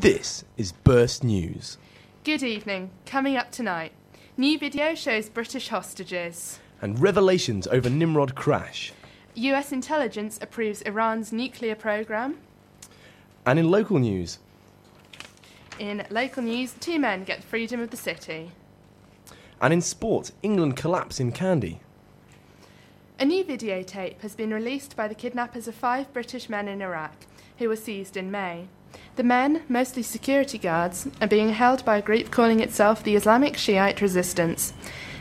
This is Burst News. Good evening. Coming up tonight, new video shows British hostages. And revelations over Nimrod crash. US intelligence approves Iran's nuclear program. And in local news, In local news, two men get the freedom of the city. and in sport, England collapse in Kandy. A new videotape has been released by the kidnappers of five British men in Iraq who were seized in May. The men, mostly security guards, are being held by a group calling itself the Islamic Shiite Resistance.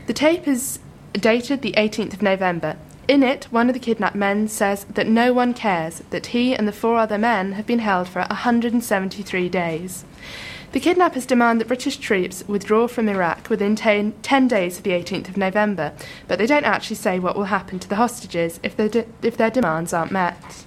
The tape is dated the 18th of November. In it, one of the kidnapped men says that no one cares that he and the four other men have been held for 173 days. The kidnappers demand that British troops withdraw from Iraq within 10, 10 days of the 18th of November, but they don't actually say what will happen to the hostages if, de- if their demands aren't met.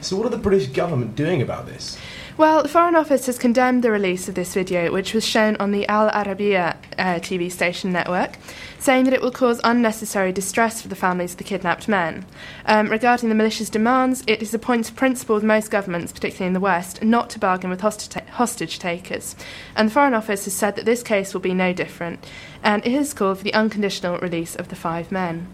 So, what are the British government doing about this? Well, the Foreign Office has condemned the release of this video, which was shown on the Al Arabiya uh, TV station network, saying that it will cause unnecessary distress for the families of the kidnapped men. Um, regarding the militia's demands, it is a point of principle with most governments, particularly in the West, not to bargain with hosta- hostage takers. And the Foreign Office has said that this case will be no different, and it has called for the unconditional release of the five men.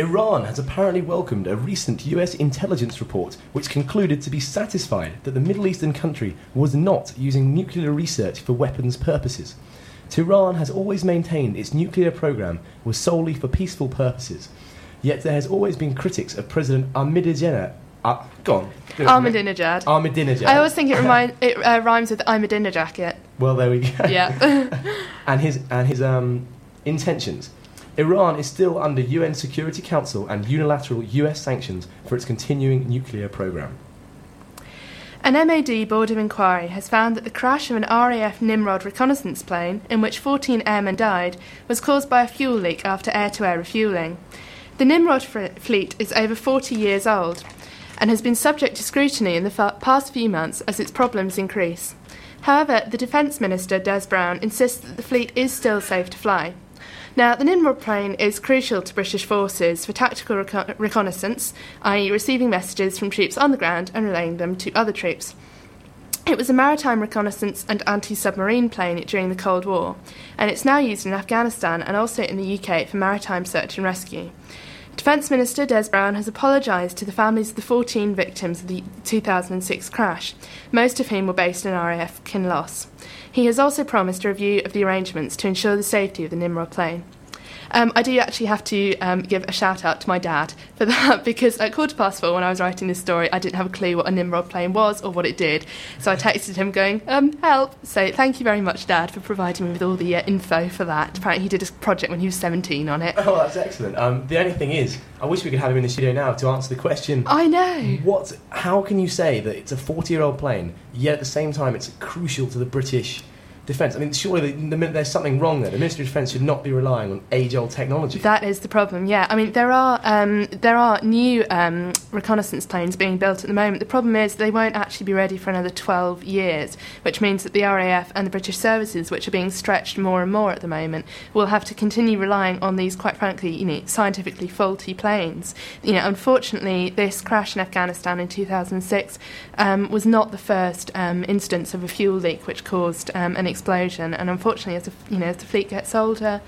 Iran has apparently welcomed a recent US intelligence report which concluded to be satisfied that the Middle Eastern country was not using nuclear research for weapons purposes. Tehran has always maintained its nuclear program was solely for peaceful purposes. Yet there has always been critics of President Ahmadinejad. Uh, go on. do it for me. Ahmadinejad. Ahmadinejad. I always think it, remind, it uh, rhymes with I'm a dinner jacket. Well, there we go. Yeah. and his and his um, intentions. Iran is still under UN Security Council and unilateral US sanctions for its continuing nuclear program. An MOD Board of Inquiry has found that the crash of an RAF Nimrod reconnaissance plane, in which 14 airmen died, was caused by a fuel leak after air to air refuelling. The Nimrod fleet is over 40 years old and has been subject to scrutiny in the fa- past few months as its problems increase. However, the Defence Minister, Des Browne, insists that the fleet is still safe to fly. Now, the Nimrod plane is crucial to British forces for tactical recon- reconnaissance, i.e., receiving messages from troops on the ground and relaying them to other troops. It was a maritime reconnaissance and anti submarine plane during the Cold War, and it's now used in Afghanistan and also in the UK for maritime search and rescue. Defence Minister Des Browne has apologised to the families of the 14 victims of the 2006 crash, most of whom were based in RAF Kinloss. He has also promised a review of the arrangements to ensure the safety of the Nimrod plane. Um, I do actually have to um, give a shout out to my dad for that because at quarter past four, when I was writing this story, I didn't have a clue what a Nimrod plane was or what it did. So I texted him going, um, help. So thank you very much, Dad, for providing me with all the uh, info for that. Apparently, he did a project when he was 17 on it. Oh, that's excellent. Um, the only thing is, I wish we could have him in the studio now to answer the question. I know. What? How can you say that it's a 40-year-old plane, yet at the same time it's crucial to the British defence? I mean, surely the, the, there's something wrong there. The Ministry of Defence should not be relying on age-old technology. That is the problem. Yeah, I mean there are um, there are new um, reconnaissance planes being built at the moment. The problem is they won't actually be ready for another 12 years, which means that the RAF and the British services, which are being stretched more and more at the moment, will have to continue relying on these, quite frankly, you know, scientifically faulty planes. You know, unfortunately, this crash in Afghanistan in 2006 um, was not the first um, instance of a fuel leak which caused um, an explosion, and unfortunately, as the, you know, as the fleet gets older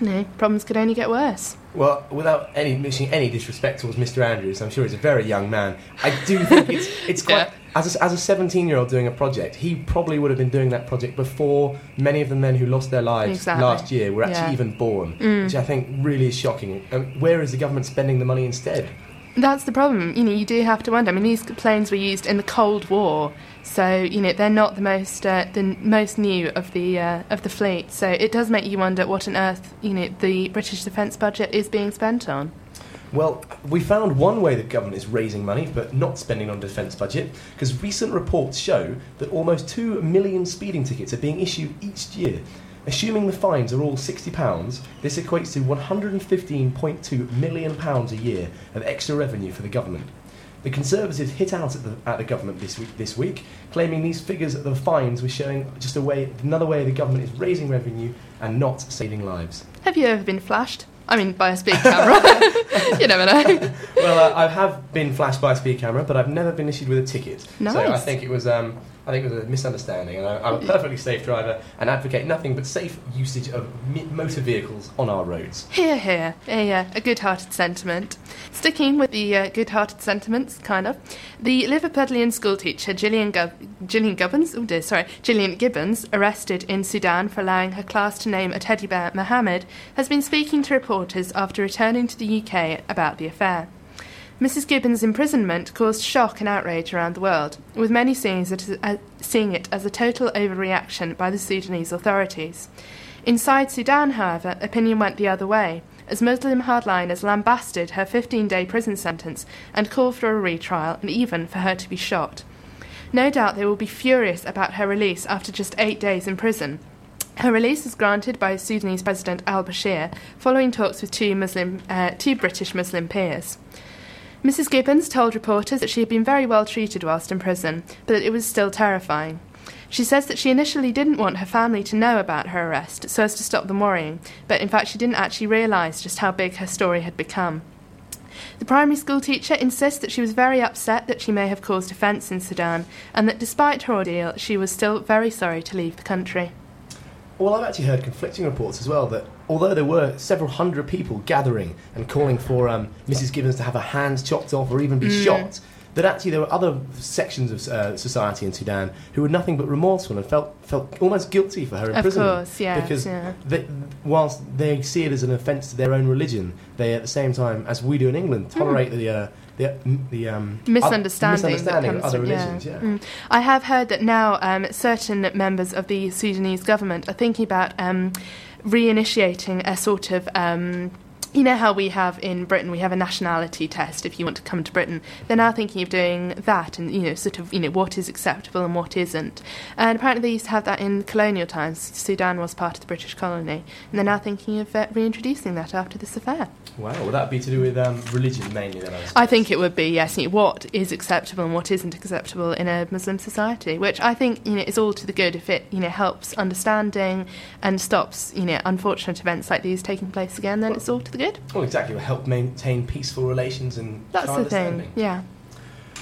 you know, problems could only get worse. Well, without any wishing any disrespect towards Mr. Andrews, I'm sure he's a very young man. I do think it's it's quite Yeah. as a, as a 17 year old doing a project, he probably would have been doing that project before many of the men who lost their lives Exactly. last year were actually Yeah. Mm. even born, which I think really is shocking. Where is the government spending the money instead? That's the problem. You know, you do have to wonder. I mean, these planes were used in the Cold War, so you know they're not the most uh, the most new of the uh, of the fleet. So it does make you wonder what on earth you know the British defence budget is being spent on. Well, we found one way the government is raising money but not spending on defence budget because recent reports show that almost 2 million speeding tickets are being issued each year. Assuming the fines are all £60, this equates to £115.2 million a year of extra revenue for the government. The Conservatives hit out at the, at the government this week, this week, claiming these figures of the fines were showing just a way, another way the government is raising revenue and not saving lives. Have you ever been flashed? I mean, by a speed camera. you never know. well, uh, I have been flashed by a speed camera, but I've never been issued with a ticket. Nice. So I think it was um, I think it was a misunderstanding, and I, I'm a perfectly safe driver and advocate nothing but safe usage of motor vehicles on our roads. Here, here, a, uh, a good-hearted sentiment. Sticking with the uh, good-hearted sentiments, kind of. The Liverpudlian schoolteacher Gillian, Gub- Gillian Gubbins, oh dear, sorry, Gillian Gibbons, arrested in Sudan for allowing her class to name a teddy bear Mohammed, has been speaking to reporters after returning to the UK about the affair. Mrs. Gibbons' imprisonment caused shock and outrage around the world, with many seeing it, as, a total overreaction by the Sudanese authorities. Inside Sudan, however, opinion went the other way, as Muslim hardliners lambasted her 15 day prison sentence and called for a retrial and even for her to be shot. No doubt they will be furious about her release after just eight days in prison. Her release was granted by Sudanese President al Bashir following talks with two, Muslim, uh, two British Muslim peers. Mrs. Gibbons told reporters that she had been very well treated whilst in prison, but that it was still terrifying. She says that she initially didn't want her family to know about her arrest so as to stop them worrying, but in fact she didn't actually realise just how big her story had become. The primary school teacher insists that she was very upset that she may have caused offence in Sudan, and that despite her ordeal, she was still very sorry to leave the country. Well, I've actually heard conflicting reports as well that although there were several hundred people gathering and calling for um, Mrs. Gibbons to have her hands chopped off or even be Mm. shot, that actually there were other sections of uh, society in Sudan who were nothing but remorseful and felt felt almost guilty for her imprisonment. Of course, yes, because yeah. they, whilst they see it as an offence to their own religion, they at the same time, as we do in England, tolerate the uh, the the um, misunderstanding, misunderstanding that of comes other religions. Yeah. Mm. I have heard that now um, certain members of the Sudanese government are thinking about um, reinitiating a sort of. You know how we have in Britain, we have a nationality test if you want to come to Britain. They're now thinking of doing that and, you know, sort of, you know, what is acceptable and what isn't. And apparently they used to have that in colonial times. Sudan was part of the British colony. And they're now thinking of uh, reintroducing that after this affair. Wow, would that be to do with um, religion mainly then? I, I think it would be yes. you know, What is acceptable and what isn't acceptable in a Muslim society, which I think you know is all to the good if it you know helps understanding and stops you know unfortunate events like these taking place again. Then it's all to the good. Well, exactly. Will help maintain peaceful relations and That's the understanding. thing. Yeah.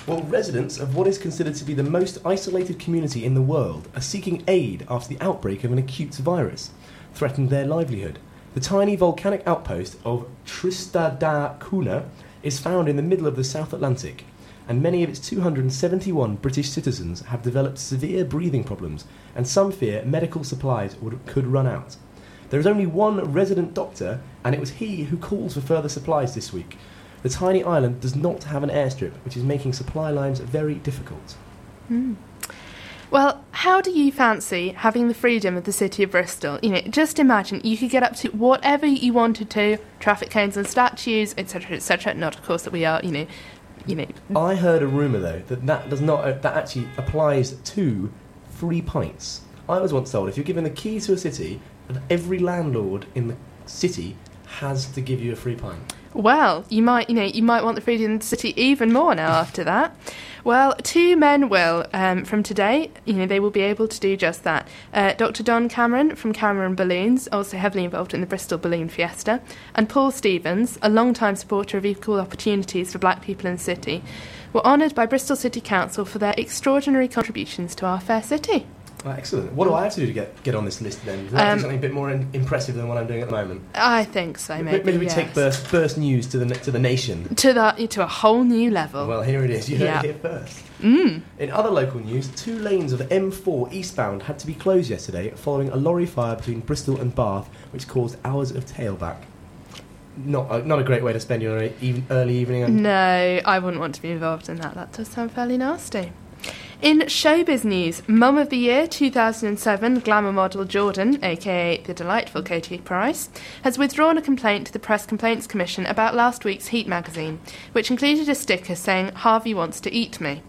Well, residents of what is considered to be the most isolated community in the world are seeking aid after the outbreak of an acute virus, threatened their livelihood. The tiny volcanic outpost of Tristan da Cunha is found in the middle of the South Atlantic, and many of its 271 British citizens have developed severe breathing problems, and some fear medical supplies would, could run out. There is only one resident doctor, and it was he who calls for further supplies this week. The tiny island does not have an airstrip, which is making supply lines very difficult. Well, how do you fancy having the freedom of the city of Bristol? You know, just imagine you could get up to whatever you wanted to, traffic cones and statues, etc., etc. Not, of course, that we are, you know, you know, I heard a rumour though that that does not uh, that actually applies to free pints. I was once told if you're given the key to a city, that every landlord in the city has to give you a free pint. Well, you might, you know, you might want the freedom in the city even more now after that. Well, two men will um, from today. You know, they will be able to do just that. Uh, Dr. Don Cameron from Cameron Balloons, also heavily involved in the Bristol Balloon Fiesta, and Paul Stevens, a long-time supporter of equal opportunities for black people in the city, were honoured by Bristol City Council for their extraordinary contributions to our fair city. Excellent. What do I have to do to get, get on this list then? Does that Um, do something a bit more in, impressive than what I'm doing at the moment? I think so, maybe. Maybe, we yes. take burst, burst news to the to the nation. to the to a whole new level. Well, here it is. You heard Yeah. it here first. Mm. In other local news, two lanes of the M4 eastbound had to be closed yesterday following a lorry fire between Bristol and Bath, which caused hours of tailback. Not a, not a great way to spend your early evening. No, I wouldn't want to be involved in that. That does sound fairly nasty. In showbiz news, Mum of the Year 2007 glamour model Jordan, aka the delightful Katie Price, has withdrawn a complaint to the Press Complaints Commission about last week's Heat magazine, which included a sticker saying, Harvey wants to eat me.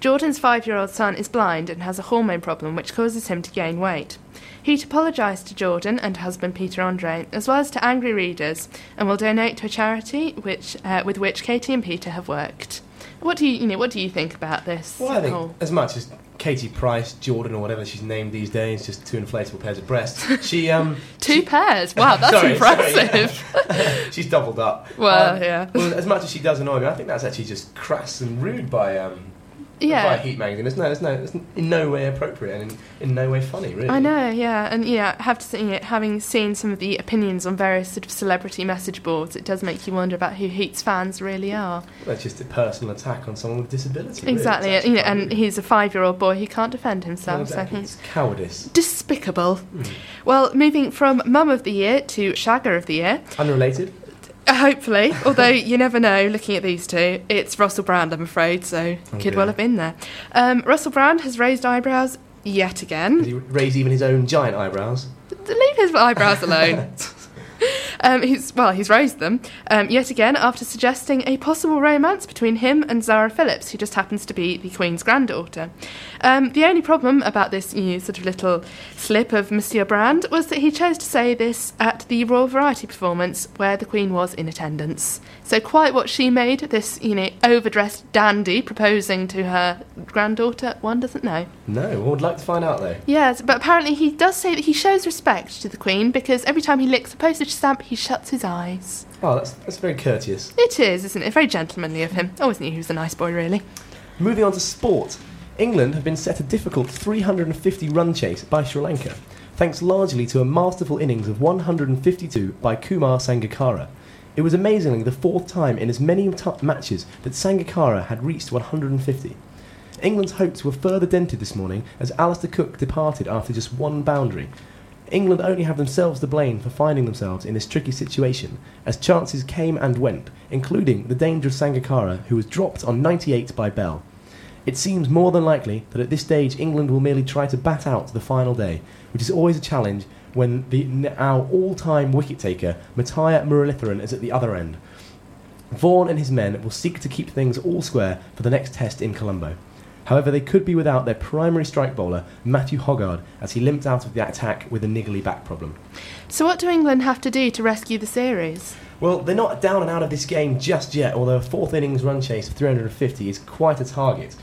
Jordan's five year old son is blind and has a hormone problem which causes him to gain weight. Heat apologised to Jordan and husband Peter Andre, as well as to angry readers, and will donate to a charity which, uh, with which Katie and Peter have worked. What do you, you know, what do you think about this? well, I think whole- as much as Katie Price, Jordan, or whatever she's named these days, just two inflatable pairs of breasts. She um Two pairs. Wow, that's Sorry, sorry, impressive. yeah. she's doubled up. Well, Um, yeah. Well, as much as she does annoy me, I think that's actually just crass and rude by um Yeah. By Heat magazine. It's no, it's no, it's in no way appropriate and in, in no way funny, really. I know, yeah, and yeah, I have to say, yeah, having seen some of the opinions on various sort of celebrity message boards, it does make you wonder about who Heat's fans really are. That's just a personal attack on someone with disability. Exactly, you know, and he's a five-year-old boy who can't defend himself. So Exactly. think It's cowardice. despicable. Hmm. Well, moving from Mum of the Year to Shagger of the Year, Unrelated. Uh, hopefully, although you never know looking at these two, it's Russell Brand, I'm afraid, so Oh could dear. well have been there. Um, Russell Brand has raised eyebrows yet again. He raise even his own giant eyebrows? Leave his eyebrows alone. Um, he's well, he's raised them um, yet again after suggesting a possible romance between him and Zara Phillips, who just happens to be the Queen's granddaughter. Um, the only problem about this know, sort of little slip of Monsieur Brand was that he chose to say this at the Royal Variety performance where the Queen was in attendance. So quite what she made this, you know, overdressed dandy proposing to her granddaughter, one doesn't know. No, one would like to find out though. Yes, but apparently he does say that he shows respect to the Queen because every time he licks a postage stamp, he shuts his eyes. Oh, that's that's very courteous. It is, isn't it? Very gentlemanly of him. Always knew he was a nice boy, really. Moving on to sport. England have been set a difficult 350 run chase by Sri Lanka, thanks largely to a masterful innings of 152 by Kumar Sangakkara. It was amazingly the fourth time in as many t- matches that Sangakkara had reached 150. England's hopes were further dented this morning as Alastair Cook departed after just one boundary. England only have themselves to blame for finding themselves in this tricky situation, as chances came and went, including the danger of Sangakkara, who was dropped on 98 by Bell. It seems more than likely that at this stage England will merely try to bat out the final day, which is always a challenge when the now all-time wicket-taker Muttiah Muralitharan is at the other end. Vaughan and his men will seek to keep things all square for the next test in Colombo. However, they could be without their primary strike bowler, Matthew Hoggard, as he limped out of the attack with a niggly back problem. So, what do England have to do to rescue the series? Well, they're not down and out of this game just yet, although a fourth innings run chase of 350 is quite a target.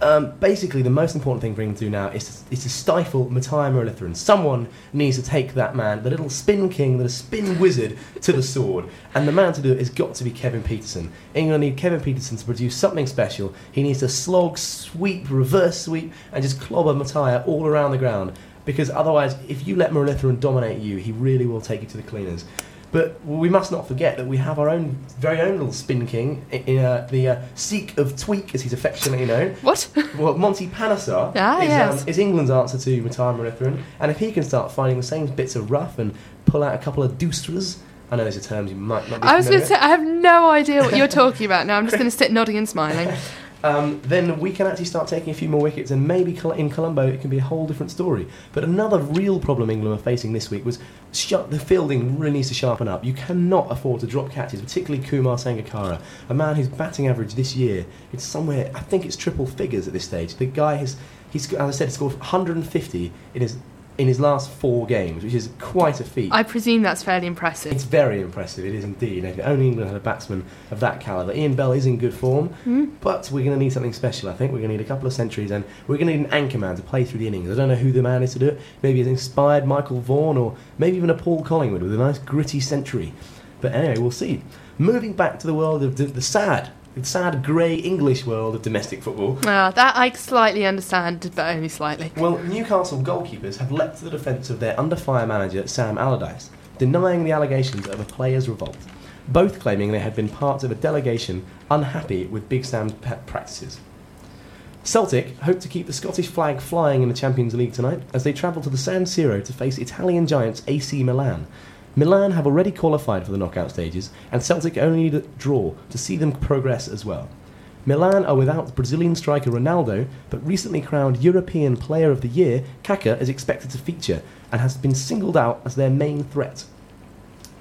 Um, basically, the most important thing for England to do now is to, is to stifle Muttiah Muralitharan. Someone needs to take that man, the little spin king, the spin wizard, to the sword. And the man to do it has got to be Kevin Pietersen. England need Kevin Pietersen to produce something special. He needs to slog, sweep, reverse sweep, and just clobber Muttiah all around the ground. Because otherwise, if you let Muralitharan dominate you, he really will take you to the cleaners. But we must not forget that we have our own very own little spin king, in, in, uh, the uh, Sikh of Tweak, as he's affectionately known. What? Well, Monty Panesar Ah, is, yes. um, is England's answer to Matar Maritharan, and if he can start finding the same bits of rough and pull out a couple of doosras, I know those are terms you might not be I was going to say, I have no idea what you're talking about now. I'm just going to sit nodding and smiling. um, then we can actually start taking a few more wickets, and maybe in Colombo it can be a whole different story. But another real problem England were facing this week was sh- the fielding really needs to sharpen up. You cannot afford to drop catches, particularly Kumar Sangakkara, a man whose batting average this year it's somewhere I think it's triple figures at this stage. The guy has he's as I said scored 150 in his in his last four games, which is quite a feat. I presume that's fairly impressive. It's very impressive. It is indeed. If only England had a batsman of that calibre. Ian Bell is in good form, Hmm? but we're going to need something special. I think we're going to need a couple of centuries, and we're going to need an anchor man to play through the innings. I don't know who the man is to do it. Maybe it's inspired Michael Vaughan, or maybe even a Paul Collingwood with a nice gritty century. But anyway, we'll see. Moving back to the world of the, the sad, the sad grey English world of domestic football. Ah, that I slightly understand, but only slightly. Well, Newcastle goalkeepers have leapt to the defence of their under fire manager Sam Allardyce, denying the allegations of a players' revolt, both claiming they had been part of a delegation unhappy with Big Sam's pet practices. Celtic hope to keep the Scottish flag flying in the Champions League tonight as they travel to the San Siro to face Italian giants AC Milan. Milan have already qualified for the knockout stages, and Celtic only need a draw to see them progress as well. Milan are without Brazilian striker Ronaldo, but recently crowned European Player of the Year, Kaka is expected to feature and has been singled out as their main threat.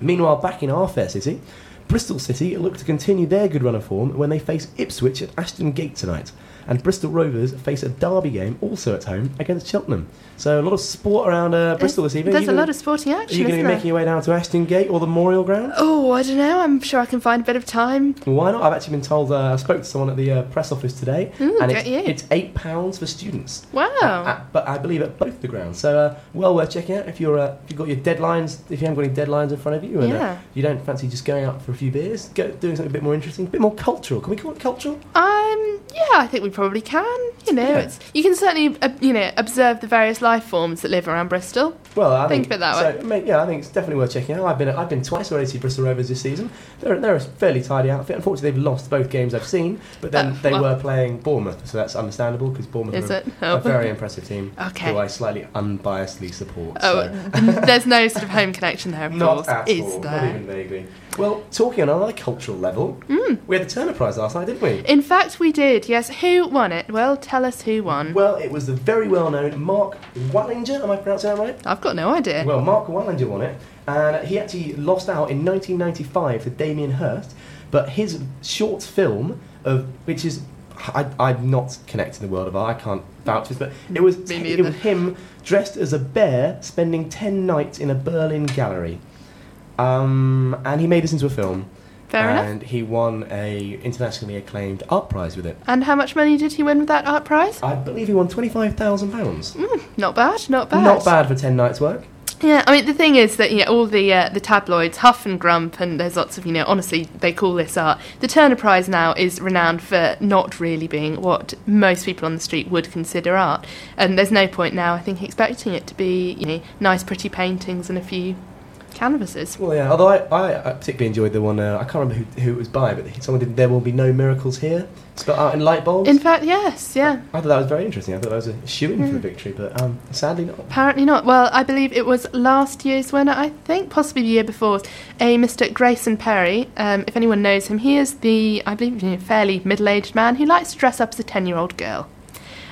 Meanwhile, back in our fair city, Bristol City look to continue their good run of form when they face Ipswich at Ashton Gate tonight, and Bristol Rovers face a derby game also at home against Cheltenham. So a lot of sport around uh, Bristol this evening. There's a lot of sporting Are you going to be making your way down to Ashton Gate or the Memorial Ground? Oh, I don't know. I'm sure I can find a bit of time. Why not? I've actually been told. Uh, I spoke to someone at the uh, press office today, Ooh, and it's, it's eight pounds for students. Wow. At- at- but I believe at both the grounds. So uh, well worth checking out if you're uh, if you've got your deadlines. If you haven't got any deadlines in front of you, and uh, Yeah. you don't fancy just going out for a few beers, go doing something a bit more interesting, a bit more cultural. Can we call it cultural? Um, yeah, I think we probably can. You know, Yeah. it's you can certainly uh, you know observe the various life forms that live around Bristol. Well, I Think think, of it that so, way. I mean, yeah, I think it's definitely worth checking out. I've been I've been twice already to Bristol Rovers this season. They're, they're a fairly tidy outfit. Unfortunately, they've lost both games I've seen, but then Oh, they well. were playing Bournemouth, so that's understandable because Bournemouth Is are it? a Oh. very impressive team Okay. who I slightly unbiasedly support. Oh, so. there's no sort of home connection there, of Not course, at is all, not there? even vaguely. Well, talking on another cultural level, Mm. we had the Turner Prize last night, didn't we? In fact, we did. Yes. Who won it? Well, tell us who won. Well, it was the very well-known Mark Wallinger. Am I pronouncing that right? I've got no idea. Well, Mark Wallinger won it, and he actually lost out in 1995 to Damien Hirst. But his short film of which is I, I'm not connected to the world of art. I can't vouch for this, but it was Me it was him dressed as a bear spending ten nights in a Berlin gallery, um, and he made this into a film. Fair enough. and he won a internationally acclaimed art prize with it. And how much money did he win with that art prize? I believe he won twenty five thousand pounds. Mm, not bad. Not bad. Not bad for ten nights' work. Yeah, I mean the thing is that you know all the uh, the tabloids huff and grump, and there's lots of you know honestly they call this art. The Turner Prize now is renowned for not really being what most people on the street would consider art, and there's no point now I think expecting it to be you know nice pretty paintings and a few canvases. Well, yeah. Although I, I, I particularly enjoyed the one. Uh, I can't remember who, who it was by, but someone did. There will be no miracles here. Spelled out in light bulbs. In fact, yes, yeah. I thought that was very interesting. I thought that was a shoe in for Hmm. the victory, but um, sadly not. Apparently not. Well, I believe it was last year's winner, I think, possibly the year before, a Mr. Grayson Perry. Um, if anyone knows him, he is the, I believe, you know, fairly middle aged man who likes to dress up as a 10 year old girl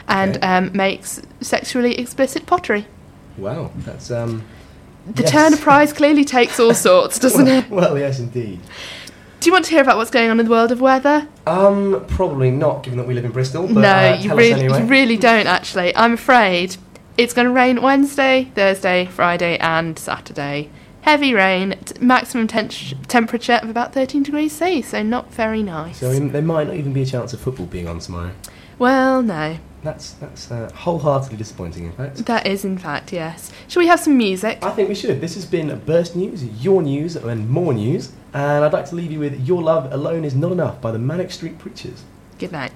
and Okay. um, makes sexually explicit pottery. Wow, that's um. The Yes. Turner Prize clearly takes all sorts, doesn't well, it? Well, yes, indeed. Do you want to hear about what's going on in the world of weather? Um, probably not, given that we live in Bristol. But, no, uh, you really, anyway. you really don't actually. I'm afraid it's going to rain Wednesday, Thursday, Friday, and Saturday. Heavy rain, t- maximum temperature of about 13 degrees C, so not very nice. So there might not even be a chance of football being on tomorrow. well, no, That's that's uh, wholeheartedly disappointing, in fact. that is in fact yes. Shall we have some music? I think we should. This has been Burst News, your news, and more news. And I'd like to leave you with Your Love Alone Is Not Enough by the Manic Street Preachers. Good night.